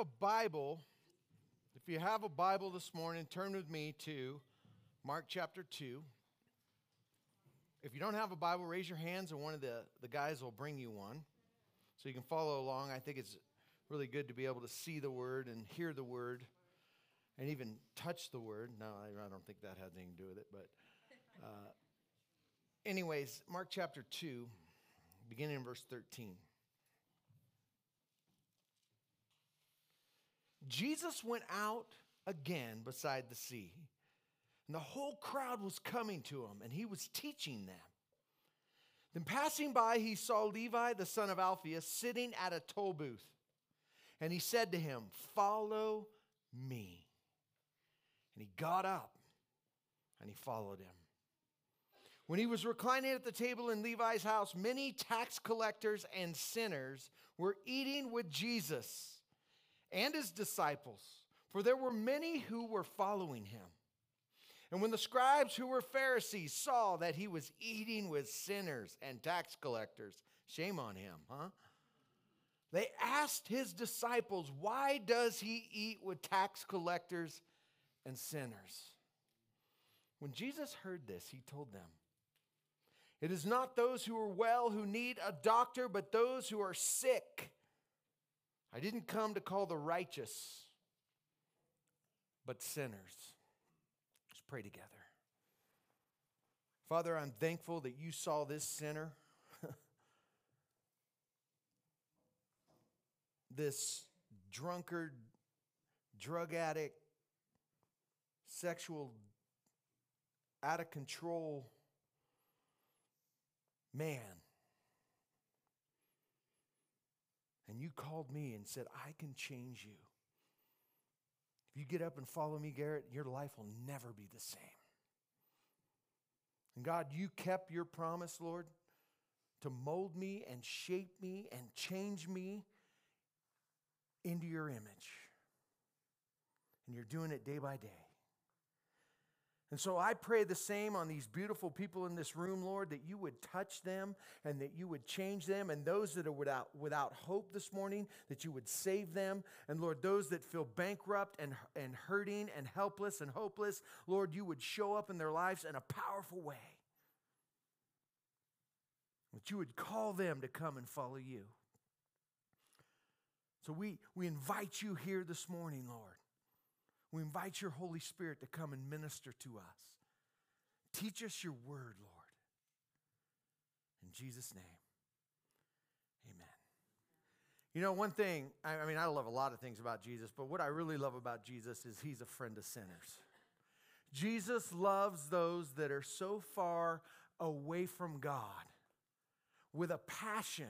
a Bible, if you have a Bible this morning, turn with me to Mark chapter 2. If you don't have a Bible, raise your hands and one of the, the guys will bring you one so you can follow along. I think it's really good to be able to see the word and hear the word and even touch the word. No, I, don't think that has anything to do with it, but. Uh, anyways, Mark chapter 2, beginning in verse 13. Jesus went out again beside the sea, and the whole crowd was coming to him, and he was teaching them. Then, passing by, he saw Levi, the son of Alphaeus, sitting at a toll booth. And he said to him, Follow me. And he got up and he followed him. When he was reclining at the table in Levi's house, many tax collectors and sinners were eating with Jesus and his disciples, for there were many who were following him. And when the scribes who were Pharisees saw that he was eating with sinners and tax collectors, shame on him, huh? They asked his disciples, Why does he eat with tax collectors and sinners? When Jesus heard this, he told them, It is not those who are well who need a doctor, but those who are sick. I didn't come to call the righteous, but sinners. Let's pray together. Father, I'm thankful that you saw this sinner, this drunkard, drug addict, sexual, out of control man and you called me and said, I can change you. If you get up and follow me, Garrett, your life will never be the same. And God, you kept your promise, Lord, to mold me and shape me and change me into your image. And you're doing it day by day. And so I pray the same on these beautiful people in this room, Lord, that you would touch them and that you would change them. And those that are without, without hope this morning, that you would save them. And Lord, those that feel bankrupt and, and hurting and helpless and hopeless, Lord, you would show up in their lives in a powerful way. That you would call them to come and follow you. So we, we invite you here this morning, Lord. We invite your Holy Spirit to come and minister to us. Teach us your word, Lord. In Jesus' name, amen. You know, one thing, I, mean, I love a lot of things about Jesus, but what I really love about Jesus is he's a friend of sinners. Jesus loves those that are so far away from God with a passion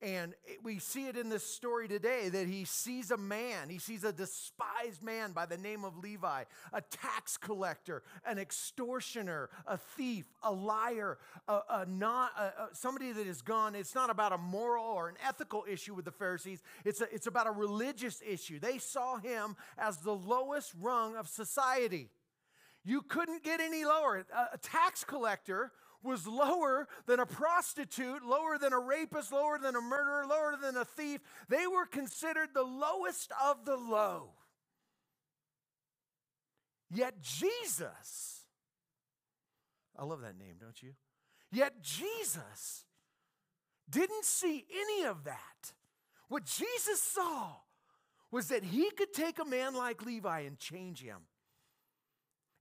and we see it in this story today that he sees a man, he sees a despised man by the name of Levi, a tax collector, an extortioner, a thief, a liar, a, a not, a, a, somebody that is gone. It's not about a moral or an ethical issue with the Pharisees, it's, it's about a religious issue. They saw him as the lowest rung of society. You couldn't get any lower. A tax collector was lower than a prostitute, lower than a rapist, lower than a murderer, lower than a thief. They were considered the lowest of the low. Yet Jesus, I love that name, don't you? Yet Jesus didn't see any of that. What Jesus saw was that he could take a man like Levi and change him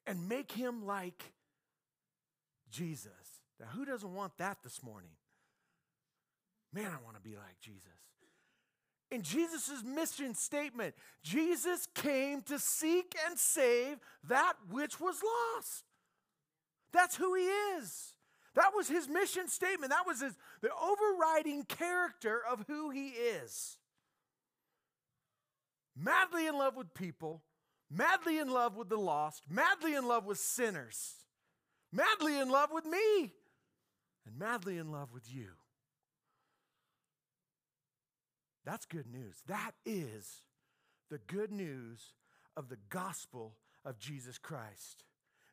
and make him like Jesus. Now, who doesn't want that this morning? Man, I want to be like Jesus. In Jesus' mission statement, Jesus came to seek and save that which was lost. That's who he is. That was his mission statement. That was his, the overriding character of who he is. Madly in love with people, madly in love with the lost, madly in love with sinners, madly in love with me and madly in love with you. That's good news. That is the good news of the gospel of Jesus Christ.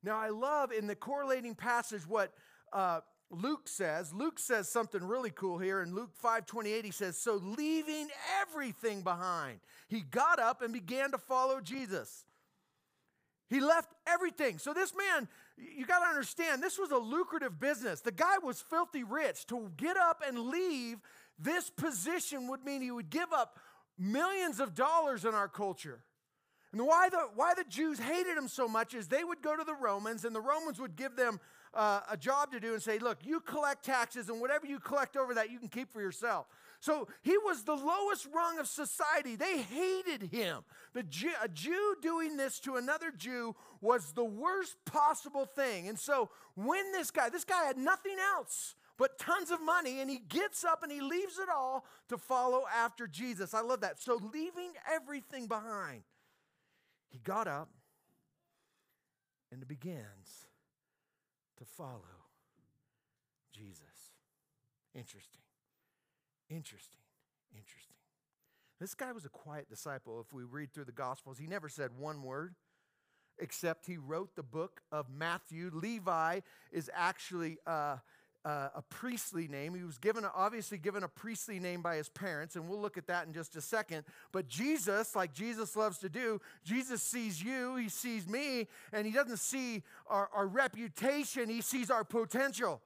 Now, I love in the correlating passage what uh, Luke says, Luke says something really cool here in Luke 5:28 he says, "So leaving everything behind, he got up and began to follow Jesus." He left everything. So this man, you got to understand, this was a lucrative business. The guy was filthy rich. To get up and leave this position would mean he would give up millions of dollars in our culture. And why the, why the Jews hated him so much is they would go to the Romans, and the Romans would give them uh, a job to do and say, Look, you collect taxes, and whatever you collect over that, you can keep for yourself. So he was the lowest rung of society. They hated him. The Jew, a Jew doing this to another Jew was the worst possible thing. And so when this guy, this guy had nothing else but tons of money, and he gets up and he leaves it all to follow after Jesus. I love that. So leaving everything behind. He got up and begins to follow Jesus. Interesting. Interesting. Interesting. This guy was a quiet disciple. If we read through the Gospels, he never said one word except he wrote the book of Matthew. Levi is actually uh, uh, a priestly name. He was given, obviously, given a priestly name by his parents, and we'll look at that in just a second. But Jesus, like Jesus loves to do, Jesus sees you, he sees me, and he doesn't see our, our reputation, he sees our potential.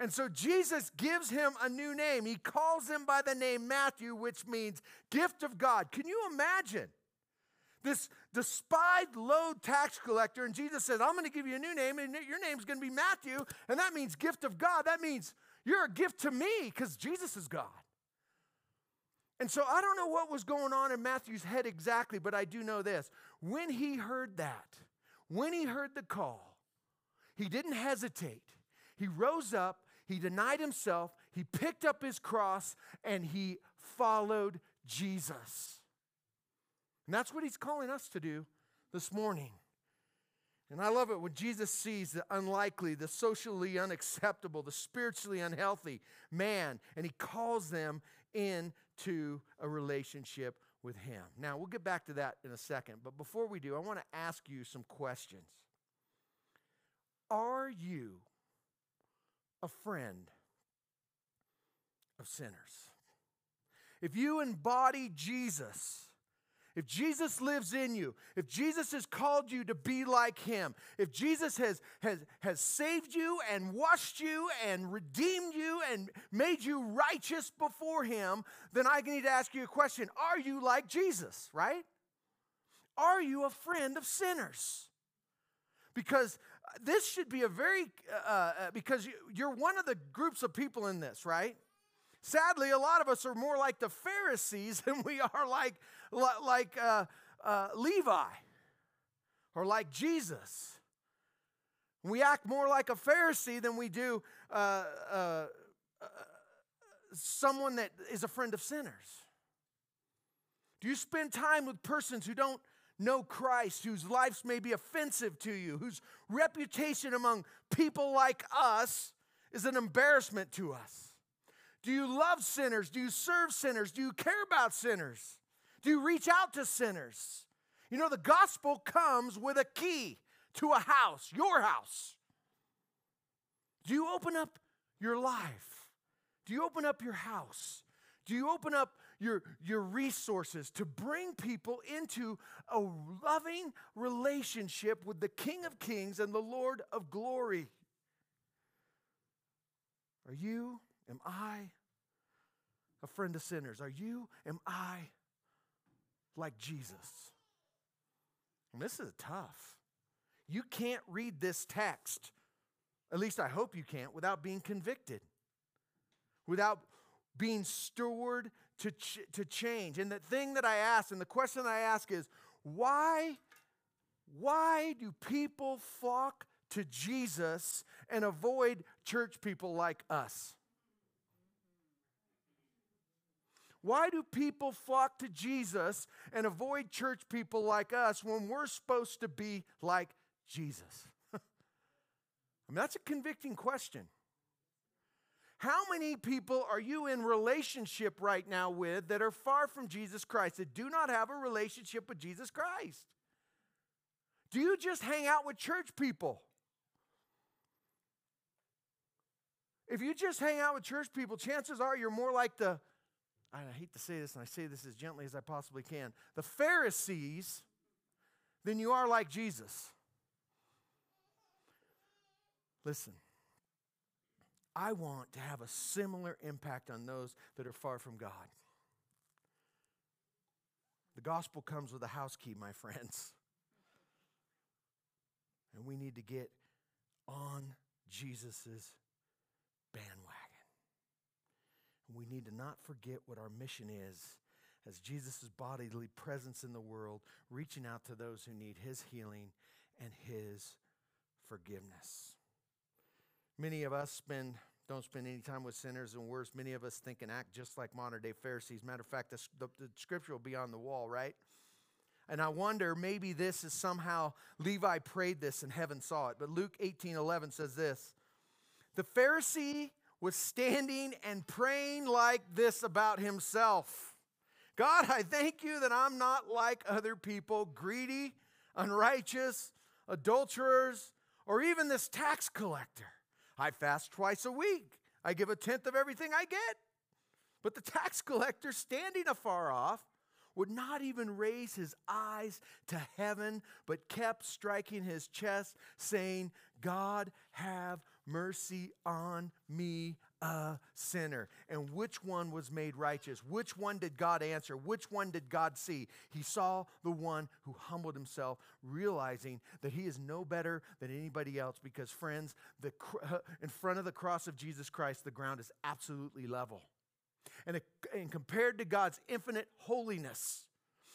And so Jesus gives him a new name. He calls him by the name Matthew, which means gift of God. Can you imagine? this despised low tax collector, and Jesus says, I'm going to give you a new name, and your name's going to be Matthew, and that means gift of God. That means you're a gift to me because Jesus is God. And so I don't know what was going on in Matthew's head exactly, but I do know this. When he heard that, when he heard the call, he didn't hesitate. He rose up, he denied himself, he picked up his cross, and he followed Jesus. And that's what he's calling us to do this morning. And I love it when Jesus sees the unlikely, the socially unacceptable, the spiritually unhealthy man, and he calls them into a relationship with him. Now, we'll get back to that in a second. But before we do, I want to ask you some questions. Are you a friend of sinners? If you embody Jesus, if Jesus lives in you, if Jesus has called you to be like him, if Jesus has, has, has saved you and washed you and redeemed you and made you righteous before him, then I need to ask you a question Are you like Jesus, right? Are you a friend of sinners? Because this should be a very, uh, uh, because you're one of the groups of people in this, right? Sadly, a lot of us are more like the Pharisees than we are like, like uh, uh, Levi or like Jesus. We act more like a Pharisee than we do uh, uh, uh, someone that is a friend of sinners. Do you spend time with persons who don't know Christ, whose lives may be offensive to you, whose reputation among people like us is an embarrassment to us? Do you love sinners? Do you serve sinners? Do you care about sinners? Do you reach out to sinners? You know, the gospel comes with a key to a house, your house. Do you open up your life? Do you open up your house? Do you open up your, your resources to bring people into a loving relationship with the King of Kings and the Lord of Glory? Are you Am I a friend of sinners? Are you, am I like Jesus? And this is tough. You can't read this text, at least I hope you can't, without being convicted, without being stirred to, ch- to change. And the thing that I ask, and the question I ask is, why, why do people flock to Jesus and avoid church people like us? Why do people flock to Jesus and avoid church people like us when we're supposed to be like Jesus? I mean, that's a convicting question. How many people are you in relationship right now with that are far from Jesus Christ, that do not have a relationship with Jesus Christ? Do you just hang out with church people? If you just hang out with church people, chances are you're more like the, I hate to say this, and I say this as gently as I possibly can, the Pharisees than you are like Jesus. Listen, I want to have a similar impact on those that are far from God. The gospel comes with a house key, my friends. And we need to get on Jesus' bandwagon. We need to not forget what our mission is as Jesus' bodily presence in the world, reaching out to those who need his healing and his forgiveness. Many of us spend don't spend any time with sinners, and worse, many of us think and act just like modern day Pharisees. Matter of fact, the, the, the scripture will be on the wall, right? And I wonder, maybe this is somehow Levi prayed this and heaven saw it. But Luke 18 11 says this The Pharisee was standing and praying like this about himself God, I thank you that I'm not like other people, greedy, unrighteous, adulterers, or even this tax collector. I fast twice a week. I give a tenth of everything I get. But the tax collector, standing afar off, would not even raise his eyes to heaven, but kept striking his chest, saying, God, have mercy on me, a sinner. And which one was made righteous? Which one did God answer? Which one did God see? He saw the one who humbled himself, realizing that he is no better than anybody else because, friends, the, in front of the cross of Jesus Christ, the ground is absolutely level. And, and compared to God's infinite holiness,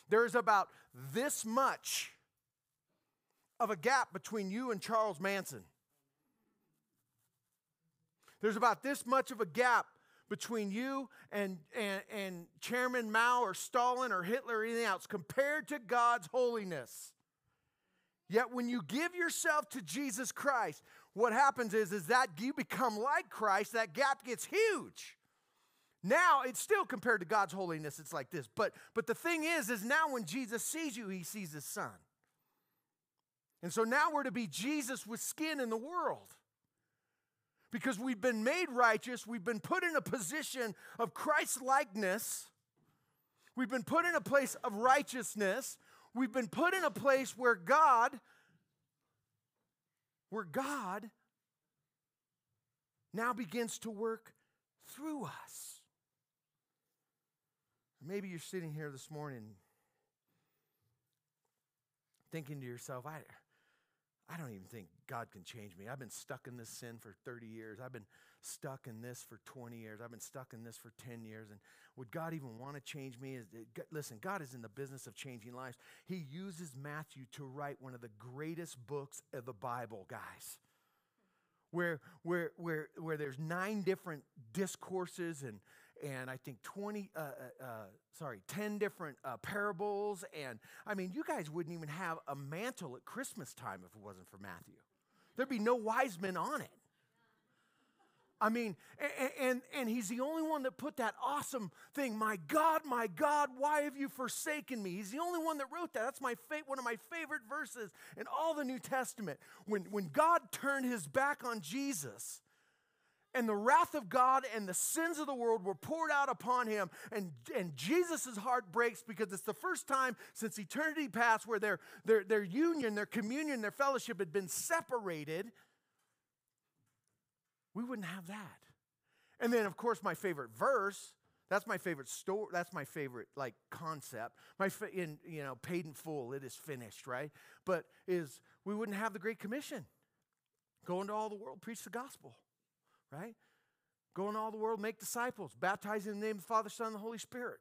there's about this much of a gap between you and Charles Manson. There's about this much of a gap between you and, and, and Chairman Mao or Stalin or Hitler or anything else compared to God's holiness. Yet when you give yourself to Jesus Christ, what happens is, is that you become like Christ, that gap gets huge. Now it's still compared to God's holiness, it's like this. But but the thing is, is now when Jesus sees you, he sees his son. And so now we're to be Jesus with skin in the world because we've been made righteous, we've been put in a position of Christ likeness, we've been put in a place of righteousness, we've been put in a place where God, where God now begins to work through us. Maybe you're sitting here this morning thinking to yourself, I, I don't even think God can change me. I've been stuck in this sin for 30 years. I've been stuck in this for 20 years. I've been stuck in this for 10 years. And would God even want to change me? Listen, God is in the business of changing lives. He uses Matthew to write one of the greatest books of the Bible, guys. Where, where, where, where there's nine different discourses and, and I think 20, uh, uh, uh, sorry, 10 different uh, parables. And I mean, you guys wouldn't even have a mantle at Christmas time if it wasn't for Matthew. There'd be no wise men on it. I mean, and, and, and, he's the only one that put that awesome thing, my God, my God, why have you forsaken me? He's the only one that wrote that. That's my fa- one of my favorite verses in all the New Testament. When, when God turned his back on Jesus, and the wrath of God and the sins of the world were poured out upon him. And, and Jesus' heart breaks because it's the first time since eternity past where their, their, their union, their communion, their fellowship had been separated. We wouldn't have that. And then, of course, my favorite verse. That's my favorite story. That's my favorite like concept. My fa- in you know paid in full. It is finished, right? But is we wouldn't have the Great Commission. Go into all the world, preach the gospel right? Go in all the world, make disciples, baptizing in the name of the Father, Son, and the Holy Spirit,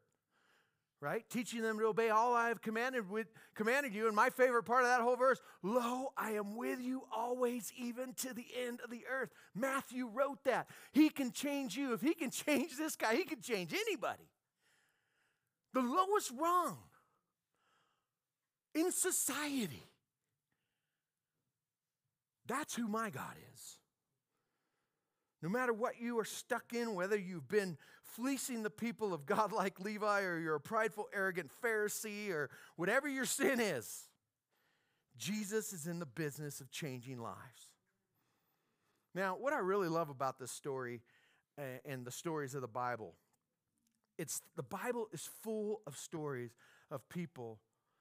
right? Teaching them to obey all I have commanded, with, commanded you. And my favorite part of that whole verse, lo, I am with you always, even to the end of the earth. Matthew wrote that. He can change you. If he can change this guy, he can change anybody. The lowest rung in society. That's who my God is. No matter what you are stuck in, whether you've been fleecing the people of God like Levi, or you're a prideful, arrogant Pharisee, or whatever your sin is, Jesus is in the business of changing lives. Now, what I really love about this story and the stories of the Bible, it's the Bible is full of stories of people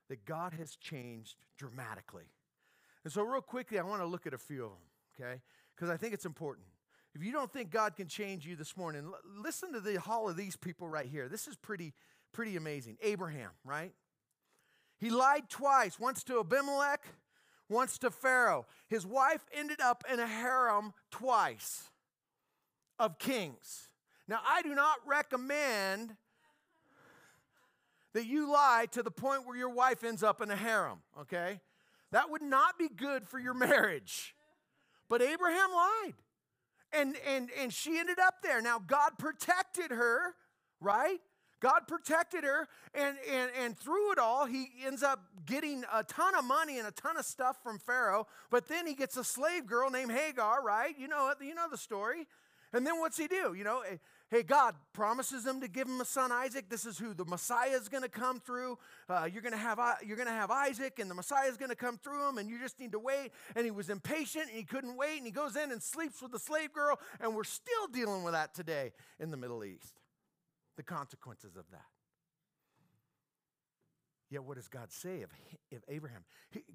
that God has changed dramatically. And so, real quickly, I want to look at a few of them, okay? Because I think it's important. If you don't think God can change you this morning, listen to the hall of these people right here. This is pretty, pretty amazing. Abraham, right? He lied twice, once to Abimelech, once to Pharaoh. His wife ended up in a harem twice of kings. Now, I do not recommend that you lie to the point where your wife ends up in a harem, okay? That would not be good for your marriage. But Abraham lied. And and and she ended up there. Now God protected her, right? God protected her, and, and, and through it all, he ends up getting a ton of money and a ton of stuff from Pharaoh. But then he gets a slave girl named Hagar, right? You know, you know the story. And then what's he do? You know, hey, God promises him to give him a son, Isaac. This is who the Messiah is going to come through. Uh, you're going to have you're going to have Isaac, and the Messiah is going to come through him, and you just need to wait. And he was impatient, and he couldn't wait, and he goes in and sleeps with the slave girl, and we're still dealing with that today in the Middle East. The consequences of that. Yet, what does God say of, of Abraham?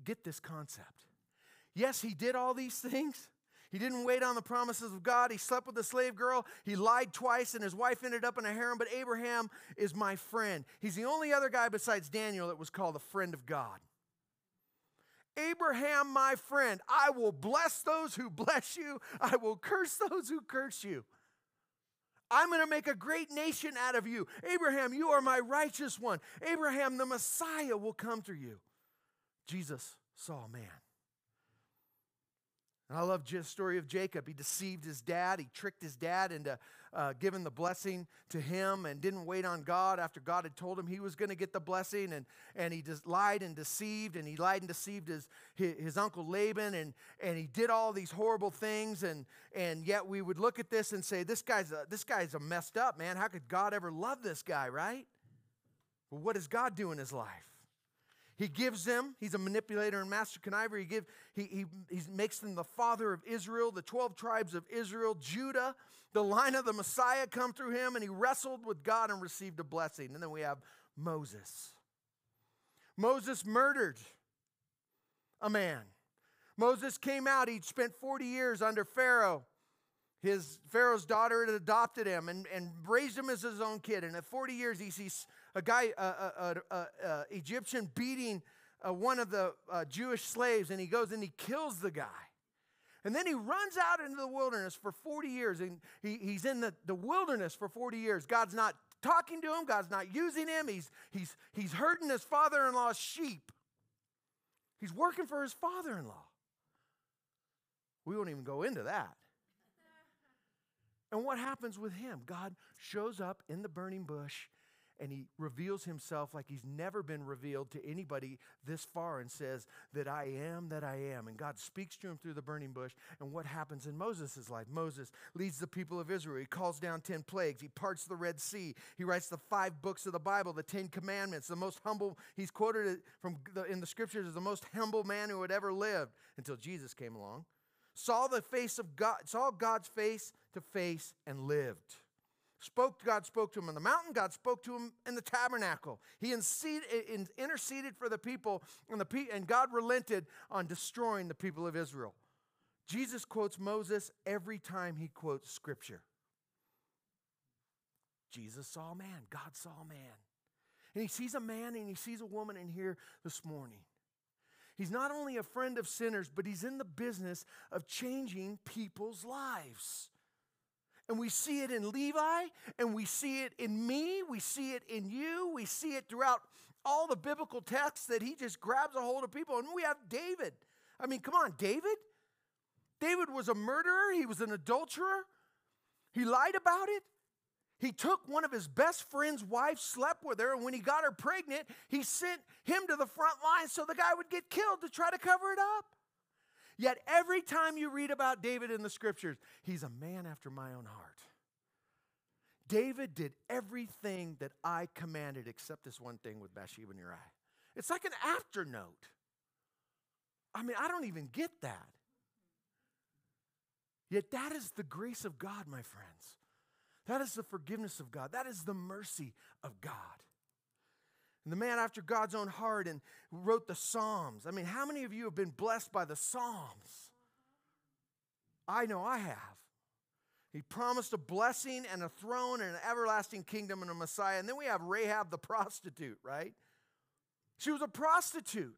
Get this concept. Yes, he did all these things. He didn't wait on the promises of God. He slept with a slave girl. He lied twice, and his wife ended up in a harem. But Abraham is my friend. He's the only other guy besides Daniel that was called a friend of God. Abraham, my friend, I will bless those who bless you, I will curse those who curse you. I'm going to make a great nation out of you. Abraham, you are my righteous one. Abraham, the Messiah will come through you. Jesus saw man. And I love the story of Jacob. He deceived his dad. He tricked his dad into uh, giving the blessing to him and didn't wait on God after God had told him he was going to get the blessing. And, and he just lied and deceived. And he lied and deceived his, his, his uncle Laban. And, and he did all these horrible things. And, and yet we would look at this and say, this guy's, a, this guy's a messed up, man. How could God ever love this guy, right? But what does God do in his life? He gives them, he's a manipulator and master conniver. He, give, he, he, he makes them the father of Israel, the 12 tribes of Israel, Judah, the line of the Messiah come through him, and he wrestled with God and received a blessing. And then we have Moses. Moses murdered a man. Moses came out, he'd spent 40 years under Pharaoh. His Pharaoh's daughter had adopted him and, and raised him as his own kid. And at 40 years, he sees a guy, an Egyptian, beating uh, one of the uh, Jewish slaves, and he goes and he kills the guy. And then he runs out into the wilderness for 40 years, and he, he's in the, the wilderness for 40 years. God's not talking to him, God's not using him. He's, he's, he's herding his father in law's sheep. He's working for his father in law. We won't even go into that. And what happens with him? God shows up in the burning bush and he reveals himself like he's never been revealed to anybody this far and says that I am that I am. And God speaks to him through the burning bush. And what happens in Moses' life? Moses leads the people of Israel. He calls down 10 plagues. He parts the Red Sea. He writes the five books of the Bible, the 10 commandments, the most humble, he's quoted from the, in the scriptures as the most humble man who had ever lived until Jesus came along. Saw the face of God, saw God's face to face and lived. Spoke, God spoke to him on the mountain. God spoke to him in the tabernacle. He interceded for the people, and, the, and God relented on destroying the people of Israel. Jesus quotes Moses every time he quotes scripture. Jesus saw man, God saw a man. And he sees a man and he sees a woman in here this morning. He's not only a friend of sinners, but he's in the business of changing people's lives. And we see it in Levi, and we see it in me, we see it in you, we see it throughout all the biblical texts that he just grabs a hold of people. And we have David. I mean, come on, David? David was a murderer, he was an adulterer, he lied about it. He took one of his best friend's wife, slept with her, and when he got her pregnant, he sent him to the front line so the guy would get killed to try to cover it up. Yet every time you read about David in the scriptures, he's a man after my own heart. David did everything that I commanded except this one thing with Bathsheba and Uriah. It's like an afternote. I mean, I don't even get that. Yet that is the grace of God, my friends. That is the forgiveness of God. That is the mercy of God. And the man after God's own heart and wrote the Psalms. I mean, how many of you have been blessed by the Psalms? I know I have. He promised a blessing and a throne and an everlasting kingdom and a Messiah. And then we have Rahab the prostitute, right? She was a prostitute.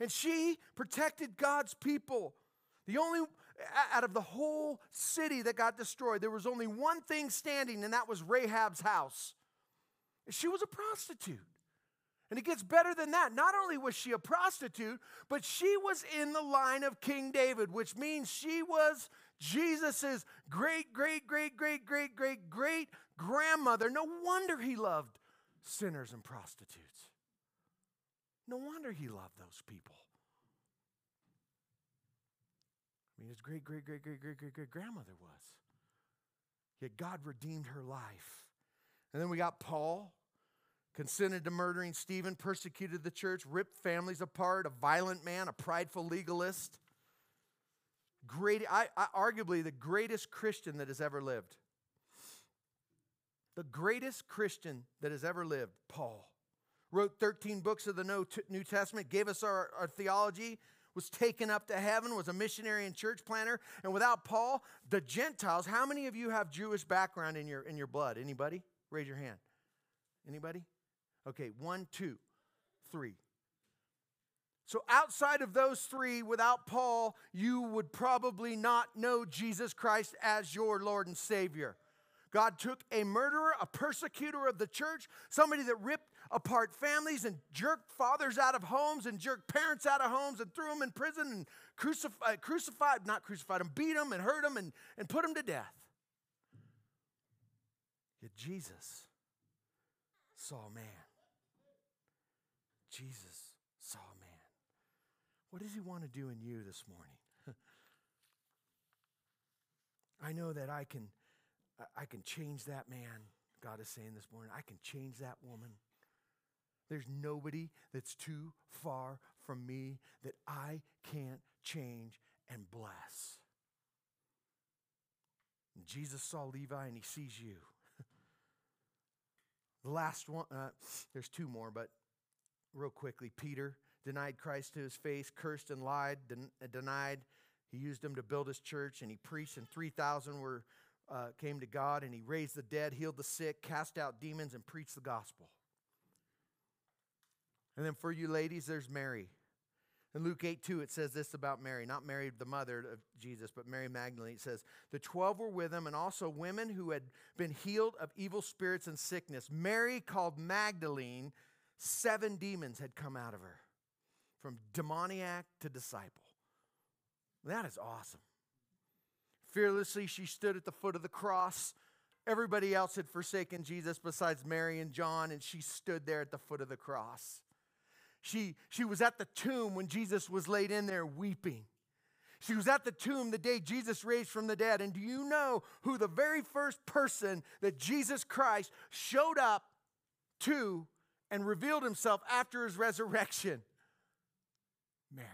And she protected God's people. The only, out of the whole city that got destroyed, there was only one thing standing, and that was Rahab's house. She was a prostitute. And it gets better than that. Not only was she a prostitute, but she was in the line of King David, which means she was Jesus's great, great, great, great, great, great, great grandmother. No wonder he loved sinners and prostitutes. No wonder he loved those people. I mean, his great, great, great, great, great, great, great grandmother was. Yet God redeemed her life. And then we got Paul, consented to murdering Stephen, persecuted the church, ripped families apart, a violent man, a prideful legalist. Great, I, I, arguably the greatest Christian that has ever lived. The greatest Christian that has ever lived, Paul wrote 13 books of the New Testament, gave us our, our theology, was taken up to heaven, was a missionary and church planter. And without Paul, the Gentiles, how many of you have Jewish background in your, in your blood? Anybody? Raise your hand. Anybody? Okay, one, two, three. So, outside of those three, without Paul, you would probably not know Jesus Christ as your Lord and Savior. God took a murderer, a persecutor of the church, somebody that ripped apart families and jerked fathers out of homes and jerked parents out of homes and threw them in prison and crucified, uh, crucified not crucified them, beat them and hurt them and, and put them to death. Yet Jesus saw man. Jesus saw a man. What does he want to do in you this morning? I know that I can I can change that man. God is saying this morning, I can change that woman. There's nobody that's too far from me that I can't change and bless. And Jesus saw Levi and he sees you. the last one, uh, there's two more, but real quickly Peter denied Christ to his face, cursed and lied, den- denied. He used him to build his church and he preached, and 3,000 were. Uh, came to God and he raised the dead, healed the sick, cast out demons, and preached the gospel. And then for you ladies, there's Mary. In Luke 8 2, it says this about Mary, not Mary, the mother of Jesus, but Mary Magdalene. It says, The 12 were with him, and also women who had been healed of evil spirits and sickness. Mary, called Magdalene, seven demons had come out of her, from demoniac to disciple. That is awesome. Fearlessly, she stood at the foot of the cross. Everybody else had forsaken Jesus besides Mary and John, and she stood there at the foot of the cross. She, she was at the tomb when Jesus was laid in there weeping. She was at the tomb the day Jesus raised from the dead. And do you know who the very first person that Jesus Christ showed up to and revealed himself after his resurrection? Mary.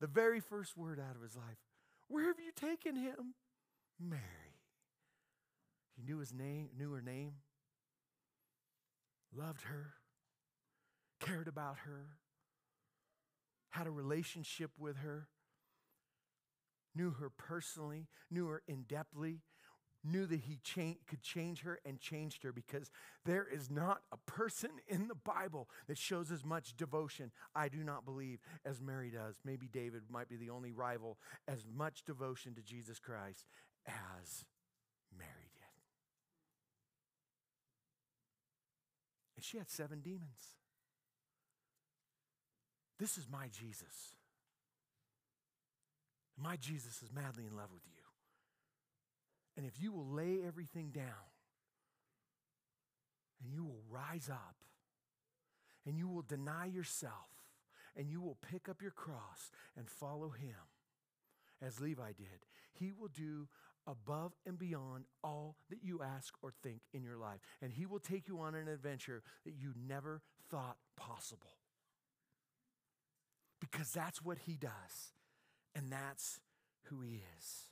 The very first word out of his life Where have you taken him? Mary. He knew his name, knew her name, loved her cared about her, had a relationship with her, knew her personally, knew her in depthly, knew that he cha- could change her and changed her because there is not a person in the Bible that shows as much devotion, I do not believe, as Mary does. Maybe David might be the only rival, as much devotion to Jesus Christ as Mary did. And she had seven demons. This is my Jesus. My Jesus is madly in love with you. And if you will lay everything down and you will rise up and you will deny yourself and you will pick up your cross and follow him as Levi did, he will do above and beyond all that you ask or think in your life. And he will take you on an adventure that you never thought possible because that's what he does. And that's who he is.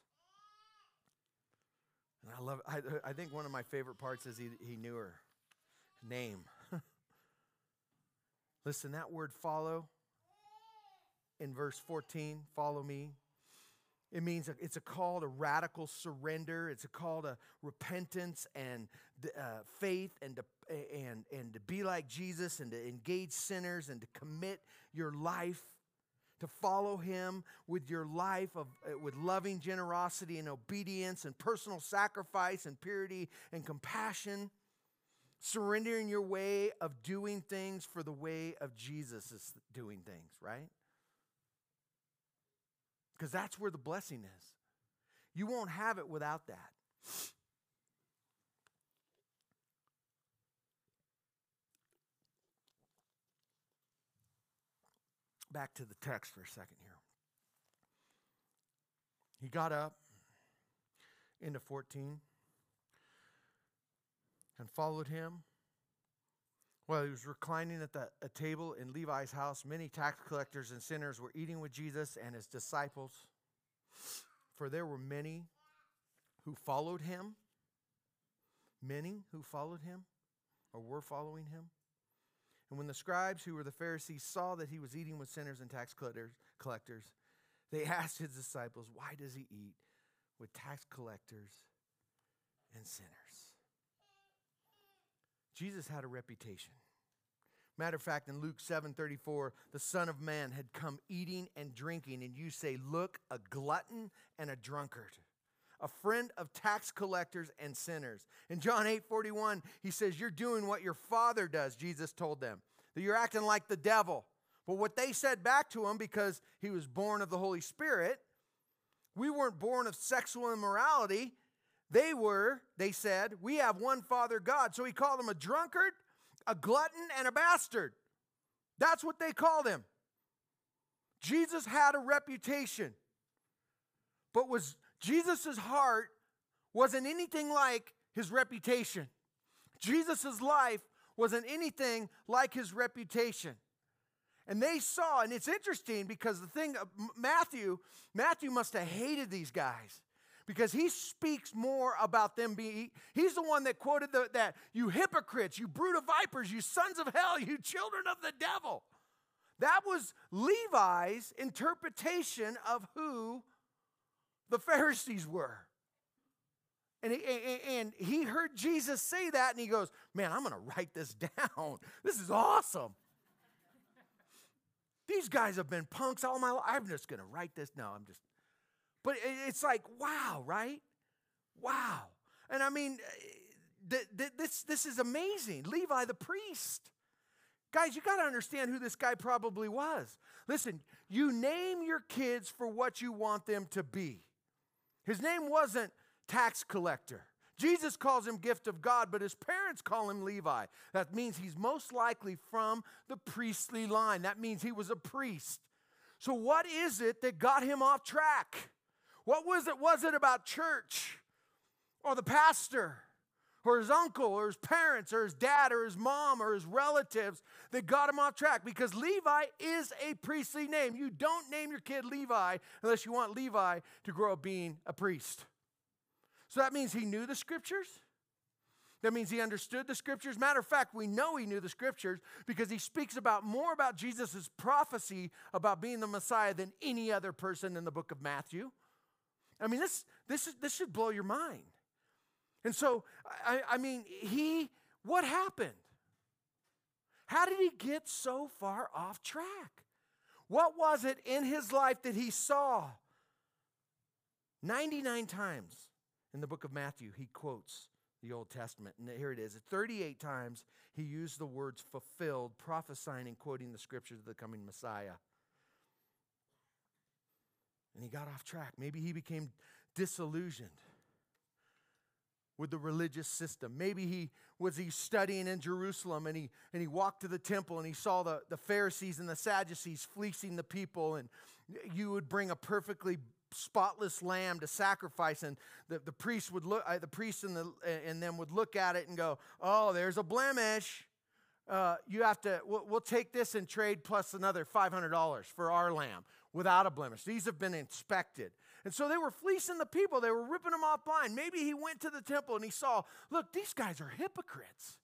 And I love, I, I think one of my favorite parts is he, he knew her name. Listen, that word follow in verse 14, follow me. It means it's a call to radical surrender. It's a call to repentance and uh, faith and to, and, and to be like Jesus and to engage sinners and to commit your life to follow him with your life of, uh, with loving generosity and obedience and personal sacrifice and purity and compassion surrendering your way of doing things for the way of jesus is doing things right? Because that's where the blessing is. You won't have it without that back to the text for a second here. He got up into 14 and followed him. While he was reclining at the, a table in Levi's house, many tax collectors and sinners were eating with Jesus and his disciples. For there were many who followed him, many who followed him or were following him. And when the scribes, who were the Pharisees, saw that he was eating with sinners and tax collectors, they asked his disciples, Why does he eat with tax collectors and sinners? Jesus had a reputation. Matter of fact, in Luke 7:34, the Son of Man had come eating and drinking, and you say, Look, a glutton and a drunkard a friend of tax collectors and sinners. In John 8 41, he says, You're doing what your father does, Jesus told them, that you're acting like the devil. But what they said back to him, because he was born of the Holy Spirit, we weren't born of sexual immorality. They were, they said, we have one Father God. So he called him a drunkard, a glutton, and a bastard. That's what they called him. Jesus had a reputation, but was Jesus' heart wasn't anything like his reputation. Jesus' life wasn't anything like his reputation. And they saw, and it's interesting because the thing, uh, Matthew, Matthew must have hated these guys because he speaks more about them being, he's the one that quoted the, that, you hypocrites, you brood of vipers, you sons of hell, you children of the devil. That was Levi's interpretation of who the Pharisees were. And he, and he heard Jesus say that and he goes, Man, I'm going to write this down. This is awesome. These guys have been punks all my life. I'm just going to write this. No, I'm just. But it's like, wow, right? Wow. And I mean, eh, th- this, this is amazing. Levi the priest. Guys, you got to understand who this guy probably was. Listen, you name your kids for what you want them to be. His name wasn't tax collector. Jesus calls him gift of God, but his parents call him Levi. That means he's most likely from the priestly line. That means he was a priest. So, what is it that got him off track? What was it? Was it about church or the pastor or his uncle or his parents or his dad or his mom or his relatives that got him off track? Because Levi is a priestly name. You don't name your kid Levi unless you want Levi to grow up being a priest. So that means he knew the scriptures. That means he understood the scriptures. Matter of fact, we know he knew the scriptures because he speaks about more about Jesus' prophecy about being the Messiah than any other person in the book of Matthew. I mean, this, this, is, this should blow your mind. And so, I, I mean, he, what happened? How did he get so far off track? What was it in his life that he saw? 99 times in the book of Matthew, he quotes the Old Testament. And here it is 38 times he used the words fulfilled, prophesying and quoting the scriptures of the coming Messiah. And he got off track. Maybe he became disillusioned with the religious system. Maybe he was he studying in Jerusalem and he and he walked to the temple and he saw the, the Pharisees and the Sadducees fleecing the people, and you would bring a perfectly spotless lamb to sacrifice and the, the priest would look uh, the priest and, the, and them would look at it and go oh there's a blemish uh, you have to, we'll, we'll take this and trade plus another $500 for our lamb without a blemish. These have been inspected. And so they were fleecing the people, they were ripping them off blind. Maybe he went to the temple and he saw, look, these guys are hypocrites.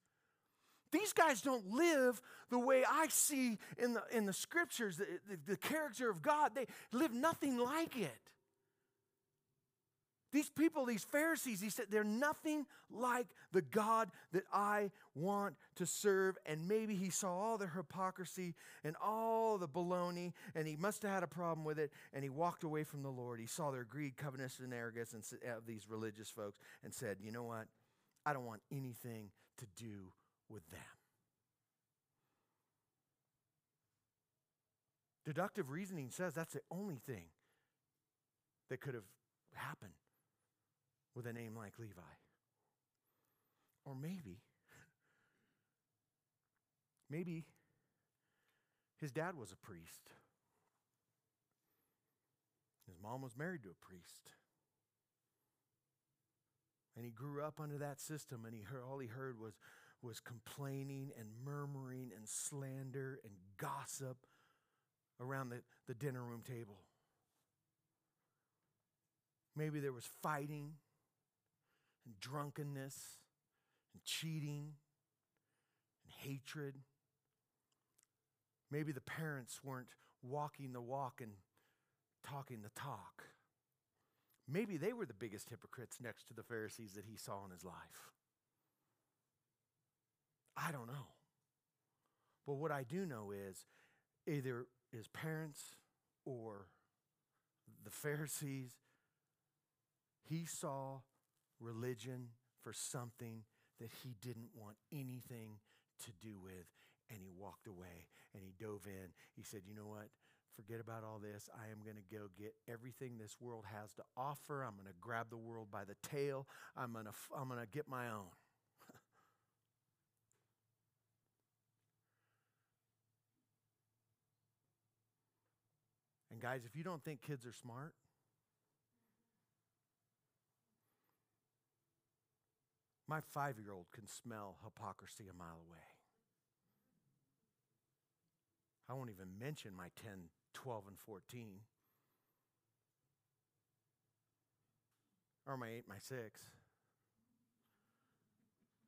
These guys don't live the way I see in the, in the scriptures, the, the, the character of God. They live nothing like it. These people, these Pharisees, he said, they're nothing like the God that I want to serve. And maybe he saw all the hypocrisy and all the baloney, and he must have had a problem with it, and he walked away from the Lord. He saw their greed, covetousness, and arrogance of these religious folks and said, You know what? I don't want anything to do with them. Deductive reasoning says that's the only thing that could have happened with a name like Levi. Or maybe, maybe his dad was a priest. His mom was married to a priest. And he grew up under that system, and he heard, all he heard was, was complaining and murmuring and slander and gossip around the, the dinner room table. Maybe there was fighting and drunkenness and cheating and hatred. Maybe the parents weren't walking the walk and talking the talk. Maybe they were the biggest hypocrites next to the Pharisees that he saw in his life. I don't know. But what I do know is either his parents or the Pharisees, he saw religion for something that he didn't want anything to do with. And he walked away and he dove in. He said, You know what? Forget about all this. I am going to go get everything this world has to offer. I'm going to grab the world by the tail. I'm going to, I'm going to get my own. and guys, if you don't think kids are smart, My five year old can smell hypocrisy a mile away. I won't even mention my 10, 12, and 14. Or my 8, my 6.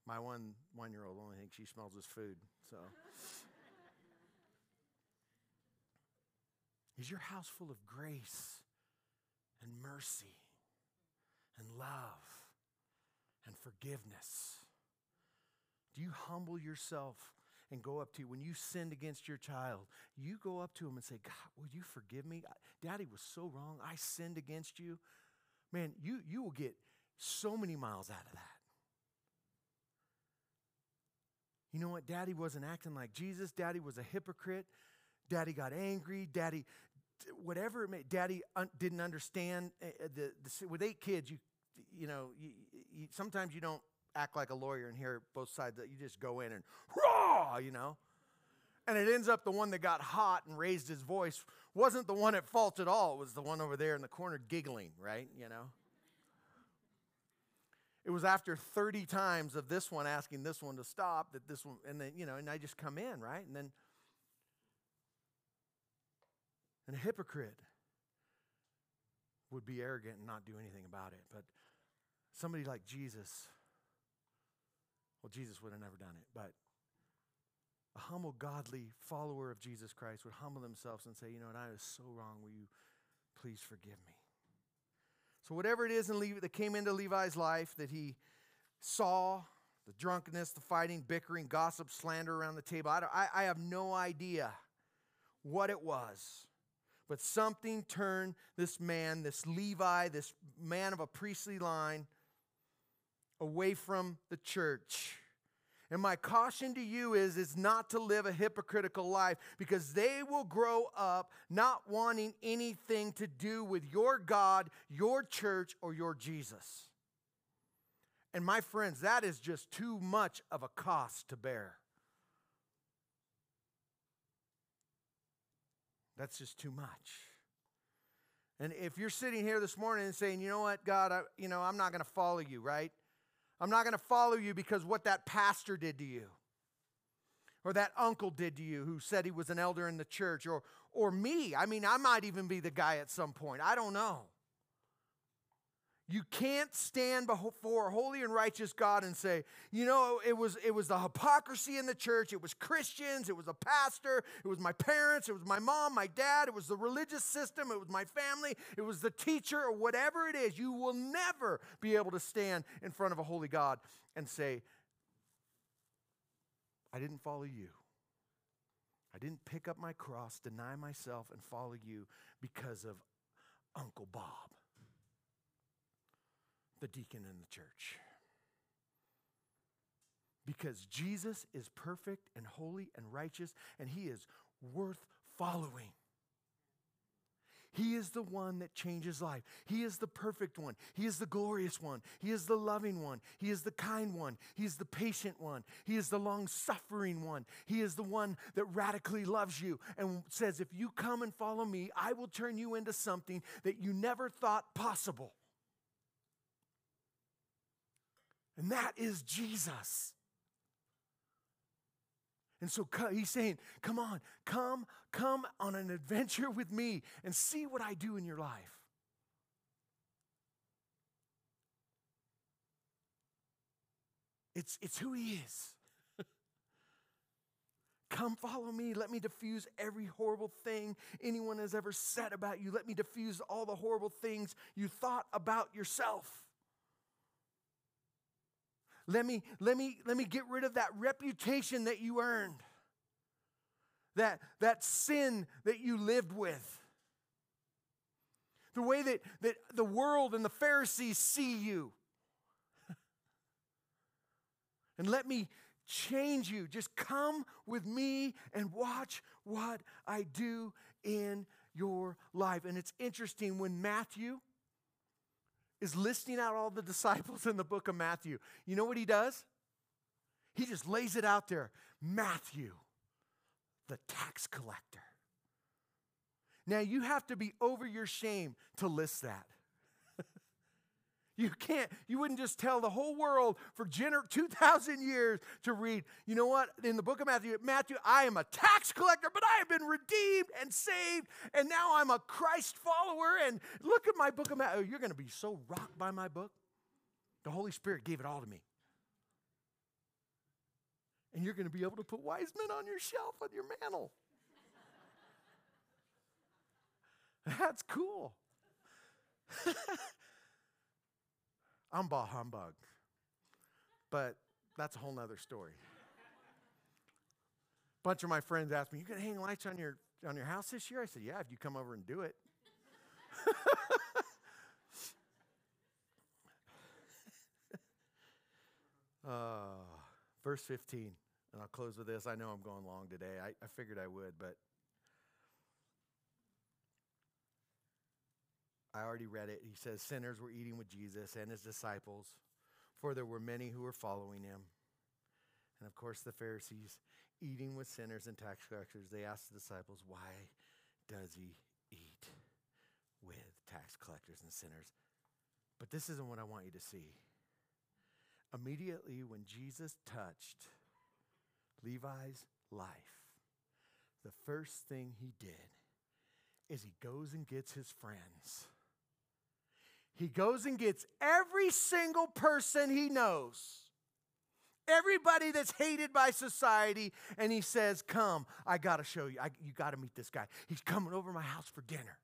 My one one year old only thinks she smells his food. So. Is your house full of grace and mercy and love? And forgiveness? Do you humble yourself and go up to you when you sinned against your child? You go up to him and say, God, will you forgive me? Daddy was so wrong. I sinned against you. Man, you, you will get so many miles out of that. You know what? Daddy wasn't acting like Jesus. Daddy was a hypocrite. Daddy got angry. Daddy, whatever it may, Daddy un- didn't understand. Uh, the, the, with eight kids, you, you know, you, you, sometimes you don't act like a lawyer and hear both sides. You just go in and raw, you know. And it ends up the one that got hot and raised his voice wasn't the one at fault at all. It was the one over there in the corner giggling, right? You know. It was after 30 times of this one asking this one to stop that this one, and then, you know, and I just come in, right? And then, and a hypocrite would be arrogant and not do anything about it. But somebody like Jesus, well, Jesus would have never done it, but a humble, godly follower of Jesus Christ would humble themselves and say, You know what, I was so wrong. Will you please forgive me? So, whatever it is in that came into Levi's life that he saw, the drunkenness, the fighting, bickering, gossip, slander around the table, I, I, I have no idea what it was. But something turned this man, this Levi, this man of a priestly line, away from the church. And my caution to you is, is not to live a hypocritical life because they will grow up not wanting anything to do with your God, your church, or your Jesus. And my friends, that is just too much of a cost to bear. That's just too much. And if you're sitting here this morning and saying, you know what, God, I, you know, I'm not going to follow you, right? I'm not going to follow you because what that pastor did to you, or that uncle did to you who said he was an elder in the church, or, or me. I mean, I might even be the guy at some point. I don't know. You can't stand before a holy and righteous God and say, you know, it was, it was the hypocrisy in the church. It was Christians. It was a pastor. It was my parents. It was my mom, my dad. It was the religious system. It was my family. It was the teacher or whatever it is. You will never be able to stand in front of a holy God and say, I didn't follow you. I didn't pick up my cross, deny myself, and follow you because of Uncle Bob the deacon in the church. Because Jesus is perfect and holy and righteous, and he is worth following. He is the one that changes life. He is the perfect one. He is the glorious one. He is the loving one. He is the kind one. He is the patient one. He is the long suffering one. He is the one that radically loves you and says, If you come and follow me, I will turn you into something that you never thought possible. And that is Jesus. And so he's saying, Come on, come, come on an adventure with me and see what I do in your life. It's, it's who he is. Come follow me. Let me diffuse every horrible thing anyone has ever said about you. Let me diffuse all the horrible things you thought about yourself. Let me, let me, let me get rid of that reputation that you earned, that, that sin that you lived with, the way that, that the world and the Pharisees see you. and let me change you. Just come with me and watch what I do in your life. And it's interesting when Matthew is listing out all the disciples in the book of Matthew. You know what he does? He just lays it out there Matthew, the tax collector. Now, you have to be over your shame to list that. You can't, you wouldn't just tell the whole world for gener- 2,000 years to read, you know what, in the book of Matthew, Matthew, I am a tax collector, but I have been redeemed and saved, and now I'm a Christ follower, and look at my book of Matthew. Oh, you're going to be so rocked by my book. The Holy Spirit gave it all to me. And you're going to be able to put wise men on your shelf, on your mantle. That's cool. I'm bah humbug. But that's a whole nother story. A bunch of my friends asked me, You gonna hang lights on your on your house this year? I said, Yeah, if you come over and do it. uh, verse 15, and I'll close with this. I know I'm going long today. I, I figured I would, but I already read it. He says, Sinners were eating with Jesus and his disciples, for there were many who were following him. And of course, the Pharisees, eating with sinners and tax collectors, they asked the disciples, Why does he eat with tax collectors and sinners? But this isn't what I want you to see. Immediately, when Jesus touched Levi's life, the first thing he did is he goes and gets his friends he goes and gets every single person he knows, everybody that's hated by society, and he says, Come, I got to show you. I, you got to meet this guy. He's coming over my house for dinner.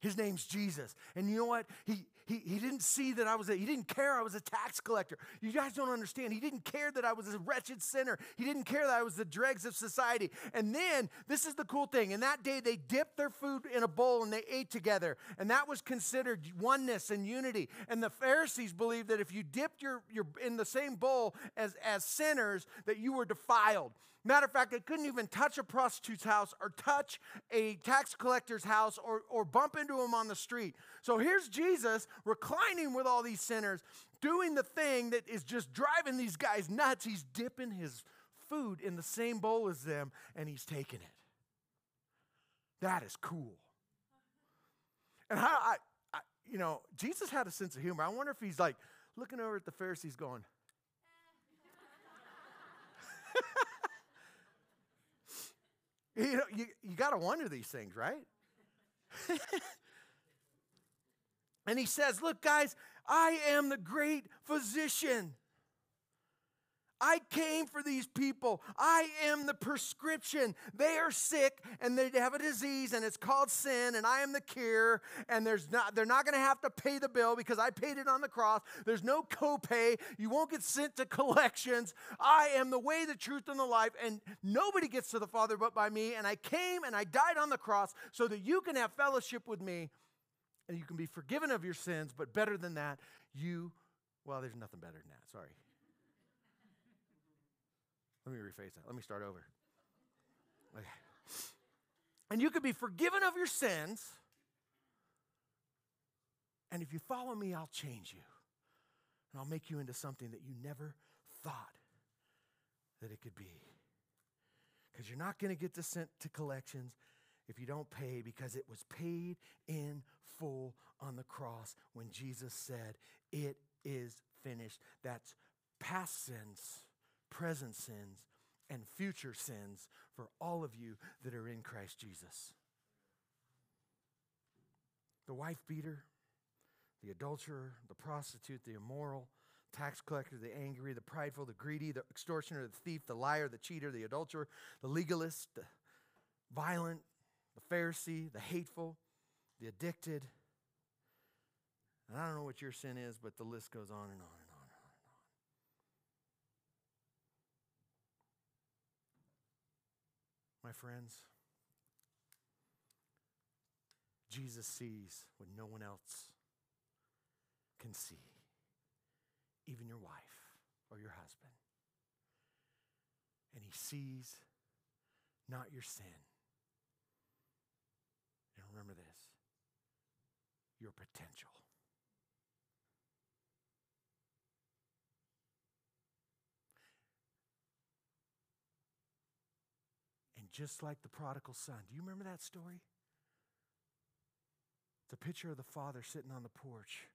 His name's Jesus. And you know what? He, he, he didn't see that I was a, he didn't care I was a tax collector. You guys don't understand. He didn't care that I was a wretched sinner. He didn't care that I was the dregs of society. And then, this is the cool thing. And that day, they dipped their food in a bowl and they ate together. And that was considered oneness and unity. And the Pharisees believed that if you dipped your, your in the same bowl as, as sinners, that you were defiled. Matter of fact, they couldn't even touch a prostitute's house or touch a tax collector's house or, or bump into him on the street. So here's Jesus reclining with all these sinners, doing the thing that is just driving these guys nuts. He's dipping his food in the same bowl as them and he's taking it. That is cool. And how I, I, you know, Jesus had a sense of humor. I wonder if he's like looking over at the Pharisees going, You know, you, you got to wonder these things, right? and he says, Look, guys, I am the great physician. I came for these people. I am the prescription. They are sick and they have a disease and it's called sin and I am the cure and there's not they're not going to have to pay the bill because I paid it on the cross. There's no copay. You won't get sent to collections. I am the way, the truth and the life and nobody gets to the Father but by me and I came and I died on the cross so that you can have fellowship with me and you can be forgiven of your sins, but better than that, you well, there's nothing better than that. Sorry. Let me rephrase that. Let me start over. Okay. And you could be forgiven of your sins. And if you follow me, I'll change you. And I'll make you into something that you never thought that it could be. Because you're not going to get this sent to collections if you don't pay, because it was paid in full on the cross when Jesus said, It is finished. That's past sins present sins, and future sins for all of you that are in Christ Jesus. The wife beater, the adulterer, the prostitute, the immoral, tax collector, the angry, the prideful, the greedy, the extortioner, the thief, the liar, the cheater, the adulterer, the legalist, the violent, the Pharisee, the hateful, the addicted. And I don't know what your sin is, but the list goes on and on. My friends. Jesus sees what no one else can see, even your wife or your husband. And he sees not your sin. And remember this your potential. Just like the prodigal son. Do you remember that story? It's a picture of the father sitting on the porch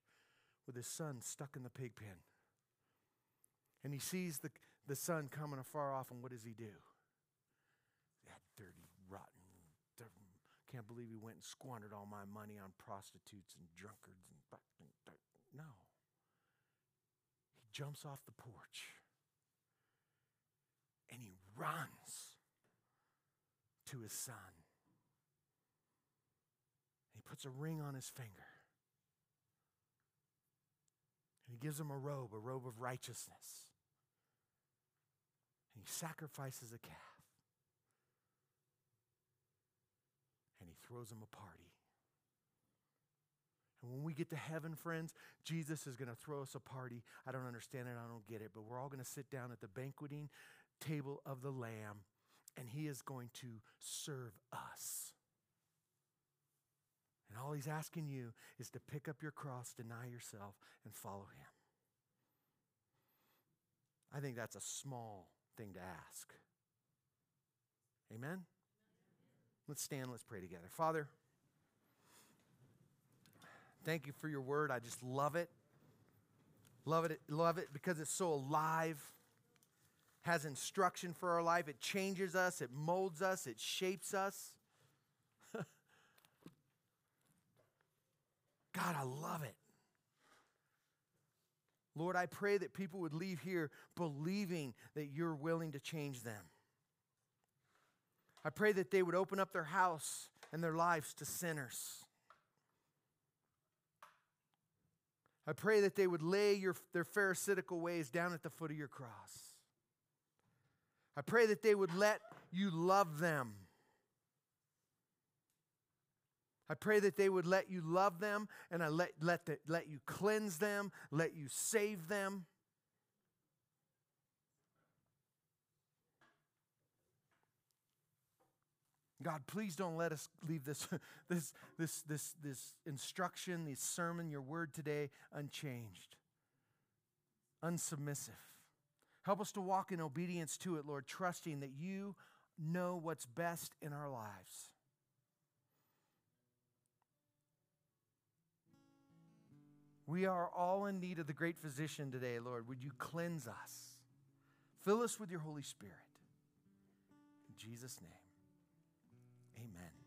with his son stuck in the pig pen. And he sees the, the son coming afar off, and what does he do? That dirty, rotten, can't believe he went and squandered all my money on prostitutes and drunkards and no. He jumps off the porch and he runs to his son. He puts a ring on his finger. And he gives him a robe, a robe of righteousness. And he sacrifices a calf. And he throws him a party. And when we get to heaven, friends, Jesus is going to throw us a party. I don't understand it, I don't get it, but we're all going to sit down at the banqueting table of the Lamb and He is going to serve us. And all He's asking you is to pick up your cross, deny yourself, and follow Him. I think that's a small thing to ask. Amen? Let's stand, let's pray together. Father, thank you for your word. I just love it. Love it, love it because it's so alive has instruction for our life. It changes us, it molds us, it shapes us. God, I love it. Lord, I pray that people would leave here believing that you're willing to change them. I pray that they would open up their house and their lives to sinners. I pray that they would lay your, their Pharisaical ways down at the foot of your cross. I pray that they would let you love them. I pray that they would let you love them and I let, let, the, let you cleanse them, let you save them. God, please don't let us leave this, this, this, this, this instruction, this sermon, your word today unchanged, unsubmissive. Help us to walk in obedience to it, Lord, trusting that you know what's best in our lives. We are all in need of the great physician today, Lord. Would you cleanse us? Fill us with your Holy Spirit. In Jesus' name, Amen.